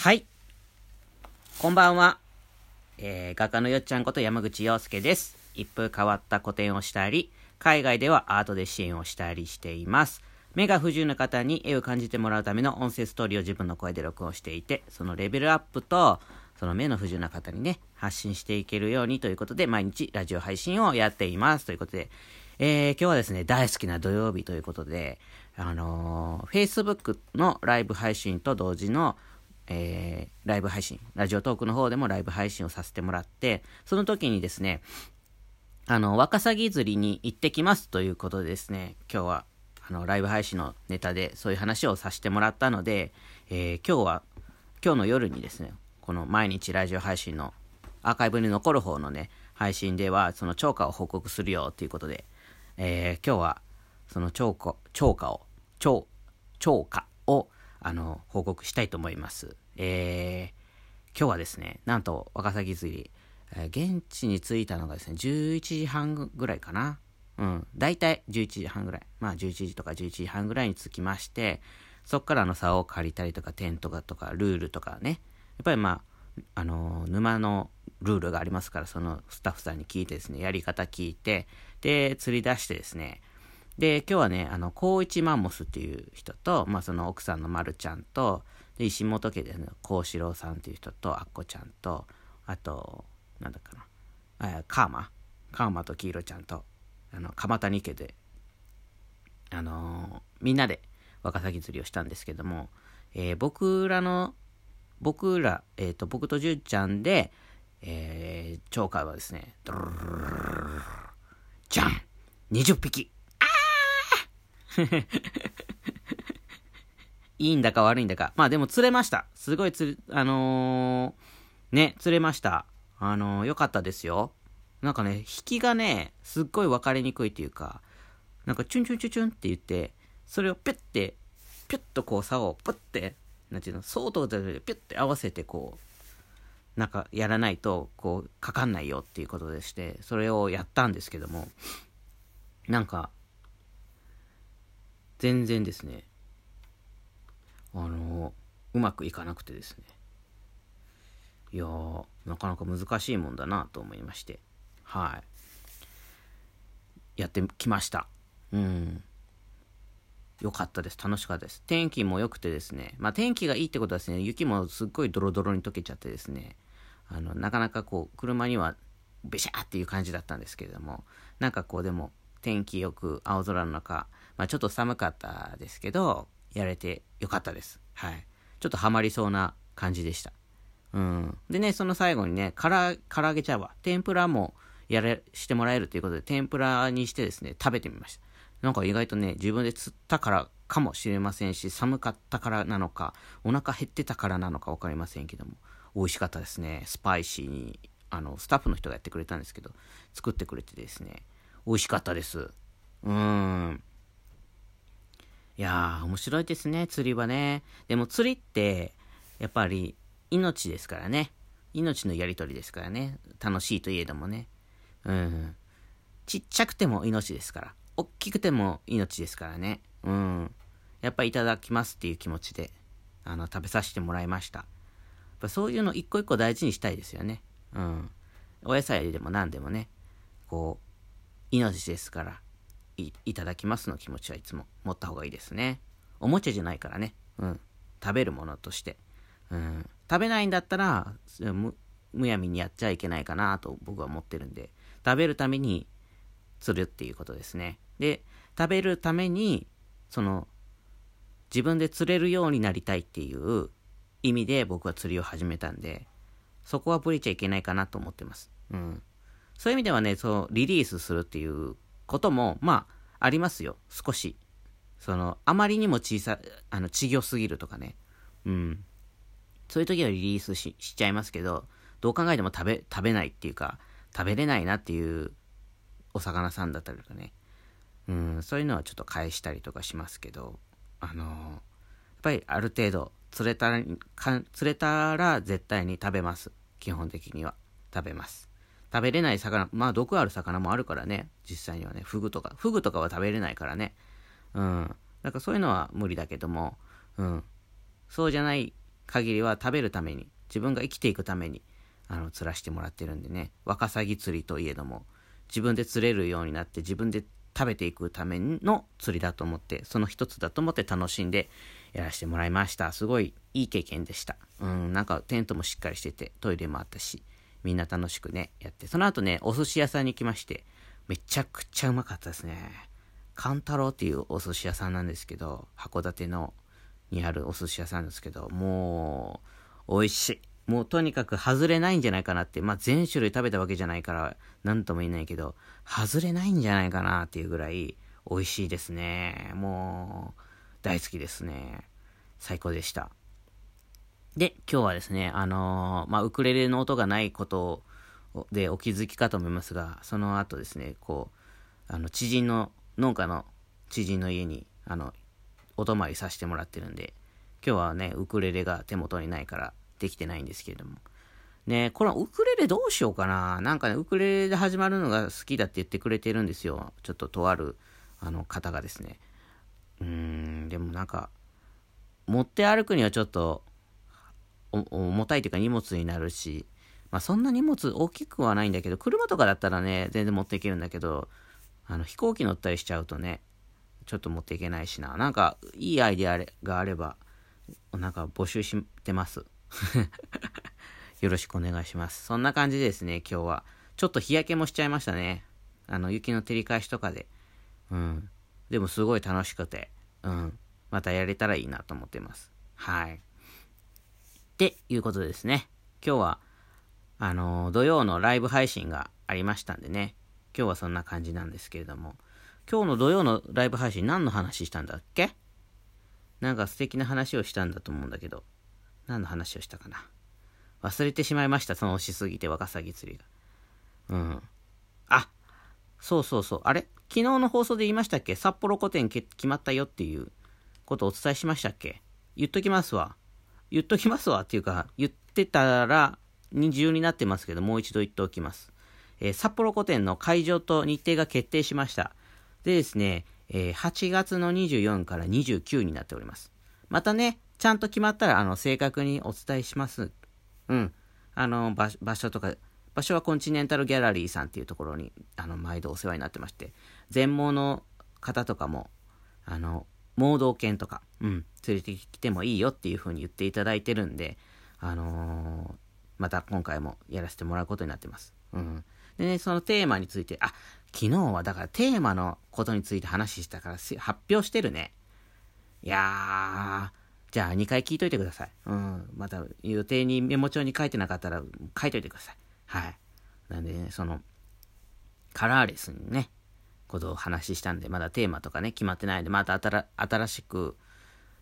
はい。こんばんは。えー、画家のよっちゃんこと山口洋介です。一風変わった個展をしたり、海外ではアートで支援をしたりしています。目が不自由な方に絵を感じてもらうための音声ストーリーを自分の声で録音していて、そのレベルアップと、その目の不自由な方にね、発信していけるようにということで、毎日ラジオ配信をやっています。ということで、えー、今日はですね、大好きな土曜日ということで、あのー、Facebook のライブ配信と同時の、えー、ライブ配信、ラジオトークの方でもライブ配信をさせてもらって、その時にですね、あの、ワカサギ釣りに行ってきますということでですね、今日は、あの、ライブ配信のネタでそういう話をさせてもらったので、えー、今日は、今日の夜にですね、この毎日ラジオ配信のアーカイブに残る方のね、配信では、その超過を報告するよということで、えー、今日は、その超過、超過を、超、超過、あの、報告したいと思います。えー、今日はですね、なんと、ワカサギ釣り、えー、現地に着いたのがですね、11時半ぐらいかな。うん、大体11時半ぐらい。まあ11時とか11時半ぐらいに着きまして、そっからの竿を借りたりとか、テントがとか、ルールとかね。やっぱりまあ、あのー、沼のルールがありますから、そのスタッフさんに聞いてですね、やり方聞いて、で、釣り出してですね、で、今日はね、あの、高一マンモスっていう人と、まあ、その奥さんのまるちゃんと、で、石本家でね、幸四郎さんっていう人と、あっこちゃんと、あと、なんだかな、えー、カーマカーマと黄色ちゃんと、あの、鎌谷家で、あのー、みんなでワカサギ釣りをしたんですけども、えー、僕らの、僕ら、えっ、と、僕とじゅうちゃんで、えー、鳥海はですね、ドルルルルルじゃん !20 匹 いいんだか悪いんだか。まあでも釣れました。すごい釣れ、あのー、ね、釣れました。あのー、よかったですよ。なんかね、引きがね、すっごい分かりにくいっていうか、なんかチュンチュンチュンチュンって言って、それをピュッて、ピュッとこう竿をプッて、なんていうの、相当でピュッて合わせてこう、なんかやらないと、こう、かかんないよっていうことでして、それをやったんですけども、なんか、全然ですね。あのうまくいかなくてですね。いやーなかなか難しいもんだなと思いまして。はい。やってきました。うん。よかったです。楽しかったです。天気も良くてですね、まあ天気がいいってことはですね、雪もすっごいドロドロに溶けちゃってですね、あの、なかなかこう、車にはべしゃーっていう感じだったんですけれども、なんかこうでも、天気よく青空の中、まあ、ちょっと寒かったですけど、やれてよかったです。はい。ちょっとハマりそうな感じでした。うん。でね、その最後にね、から唐揚げ茶碗、天ぷらもやれ、してもらえるということで、天ぷらにしてですね、食べてみました。なんか意外とね、自分で釣ったからかもしれませんし、寒かったからなのか、お腹減ってたからなのか分かりませんけども、美味しかったですね。スパイシーに、あの、スタッフの人がやってくれたんですけど、作ってくれてですね、美味しかったです。うーん。いやー、面白いですね、釣りはね。でも釣りって、やっぱり命ですからね。命のやりとりですからね。楽しいといえどもね。うん。ちっちゃくても命ですから。大きくても命ですからね。うん。やっぱいただきますっていう気持ちで、あの、食べさせてもらいました。やっぱそういうの一個一個大事にしたいですよね。うん。お野菜でも何でもね、こう、命ですからい、いただきますの気持ちはいつも持った方がいいですね。おもちゃじゃないからね。うん。食べるものとして。うん。食べないんだったら、む、むやみにやっちゃいけないかなと僕は思ってるんで、食べるために釣るっていうことですね。で、食べるために、その、自分で釣れるようになりたいっていう意味で僕は釣りを始めたんで、そこはぶれちゃいけないかなと思ってます。うん。そういう意味ではね、そう、リリースするっていうことも、まあ、ありますよ。少し。その、あまりにも小さ、あの、稚魚すぎるとかね。うん。そういう時はリリースしちゃいますけど、どう考えても食べ、食べないっていうか、食べれないなっていうお魚さんだったりとかね。うん、そういうのはちょっと返したりとかしますけど、あの、やっぱりある程度、釣れたら、釣れたら絶対に食べます。基本的には。食べます。食べれない魚、まあ毒ある魚もあるからね、実際にはね、フグとか、フグとかは食べれないからね。うん。だからそういうのは無理だけども、うん。そうじゃない限りは食べるために、自分が生きていくために、あの、釣らしてもらってるんでね、ワカサギ釣りといえども、自分で釣れるようになって自分で食べていくための釣りだと思って、その一つだと思って楽しんでやらせてもらいました。すごいいい経験でした。うん、なんかテントもしっかりしてて、トイレもあったし、みんな楽しくね、やって。その後ね、お寿司屋さんに来まして、めちゃくちゃうまかったですね。カンタロウっていうお寿司屋さんなんですけど、函館のにあるお寿司屋さんですけど、もう、美味しい。もうとにかく外れないんじゃないかなって、まあ全種類食べたわけじゃないから、なんとも言えないけど、外れないんじゃないかなっていうぐらい美味しいですね。もう、大好きですね。最高でした。で、今日はですね、あのー、まあ、ウクレレの音がないことでお気づきかと思いますが、その後ですね、こう、あの、知人の、農家の知人の家に、あの、お泊まりさせてもらってるんで、今日はね、ウクレレが手元にないから、できてないんですけれども。ねこのウクレレどうしようかな。なんかね、ウクレレで始まるのが好きだって言ってくれてるんですよ。ちょっととある、あの方がですね。うーん、でもなんか、持って歩くにはちょっと、重たいというか荷物になるし、まあそんな荷物大きくはないんだけど、車とかだったらね、全然持っていけるんだけど、あの飛行機乗ったりしちゃうとね、ちょっと持っていけないしな。なんか、いいアイデアがあれば、なんか募集してます。よろしくお願いします。そんな感じですね、今日は。ちょっと日焼けもしちゃいましたね。あの、雪の照り返しとかで。うん。でもすごい楽しくて、うん。またやれたらいいなと思ってます。はい。っていうことですね。今日は、あの、土曜のライブ配信がありましたんでね。今日はそんな感じなんですけれども。今日の土曜のライブ配信何の話したんだっけ？なんか素敵な話をしたんだと思うんだけど。何の話をしたかな？忘れてしまいました、その押しすぎて、ワカサギ釣りが。うん。あ、そうそうそう。あれ？昨日の放送で言いましたっけ？札幌古典決まったよっていうことをお伝えしましたっけ？言っときますわ。言っときますわっていうか、言ってたら二重になってますけど、もう一度言っておきます。えー、札幌古典の会場と日程が決定しました。でですね、えー、8月の24から29になっております。またね、ちゃんと決まったら、あの、正確にお伝えします。うん。あの、場所とか、場所はコンチネンタルギャラリーさんっていうところに、あの、毎度お世話になってまして、全盲の方とかも、あの、盲導犬とか、うん、連れてきてもいいよっていう風に言っていただいてるんで、あのー、また今回もやらせてもらうことになってます。うん。でね、そのテーマについて、あ、昨日はだからテーマのことについて話したから発表してるね。いやー、じゃあ2回聞いといてください。うん。また予定にメモ帳に書いてなかったら書いといてください。はい。なんでね、その、カラーレスにね、ことを話したんで、まだテーマとかね、決まってないんで、また新しく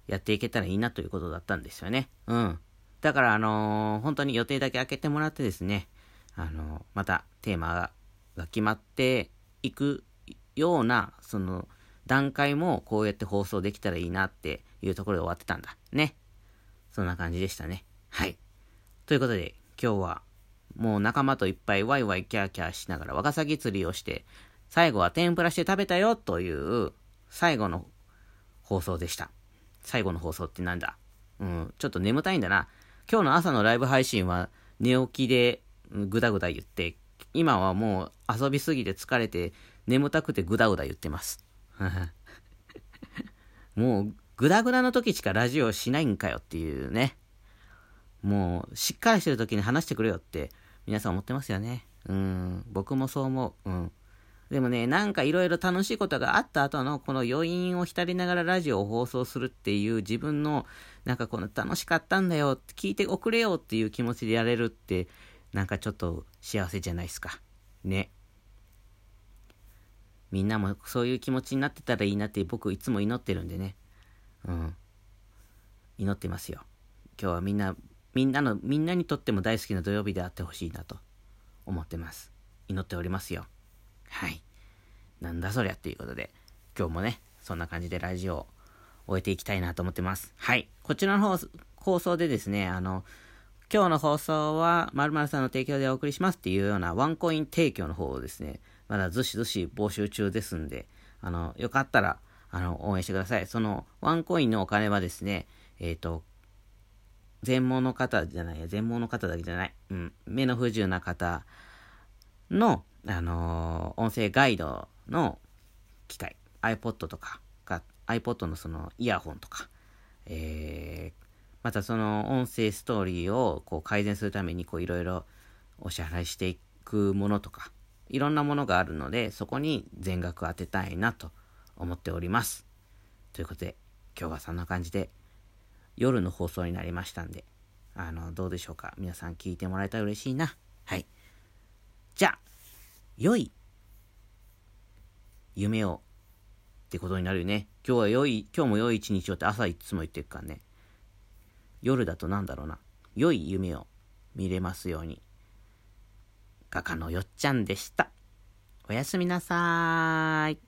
やっていけたらいいなということだったんですよね。うん。だから、あのー、本当に予定だけ開けてもらってですね、あのー、またテーマが決まっていくような、その、段階もこうやって放送できたらいいなっていうところで終わってたんだ。ね。そんな感じでしたね。はい。ということで、今日はもう仲間といっぱいワイワイキャーキャーしながらワカサギ釣りをして、最後は天ぷらして食べたよという最後の放送でした。最後の放送ってなんだ？うん、ちょっと眠たいんだな。今日の朝のライブ配信は寝起きでぐだぐだ言って、今はもう遊びすぎて疲れて眠たくてぐだぐだ言ってます。もうグダグダの時しかラジオしないんかよっていうね。もう、しっかりしてる時に話してくれよって、皆さん思ってますよね。うん、僕もそう思う。うん。でもね、なんかいろいろ楽しいことがあった後のこの余韻を浸りながらラジオを放送するっていう自分のなんかこの楽しかったんだよ、聞いておくれよっていう気持ちでやれるってなんかちょっと幸せじゃないですか。ね。みんなもそういう気持ちになってたらいいなって僕いつも祈ってるんでね。うん。祈ってますよ。今日はみんな、みんなの、みんなにとっても大好きな土曜日であってほしいなと思ってます。祈っておりますよ。はい。なんだそりゃっていうことで、今日もね、そんな感じでラジオを終えていきたいなと思ってます。はい。こちらの放送でですね、あの、今日の放送は、まるさんの提供でお送りしますっていうようなワンコイン提供の方をですね、まだずしずし募集中ですんで、あの、よかったら、あの、応援してください。その、ワンコインのお金はですね、えっ、ー、と、全盲の方じゃない、全盲の方だけじゃない。うん。目の不自由な方の、あのー、音声ガイドの機械、iPod とかが、iPod のそのイヤホンとか、えー、またその音声ストーリーをこう改善するためにこういろいろお支払いしていくものとか、いろんなものがあるので、そこに全額当てたいなと思っております。ということで、今日はそんな感じで、夜の放送になりましたんで、あの、どうでしょうか。皆さん聞いてもらえたら嬉しいな。はい。良い夢をってことになるよね。今日は良い、今日も良い一日をって朝いつも言ってるからね。夜だとなんだろうな。良い夢を見れますように。画家のよっちゃんでした。おやすみなさーい。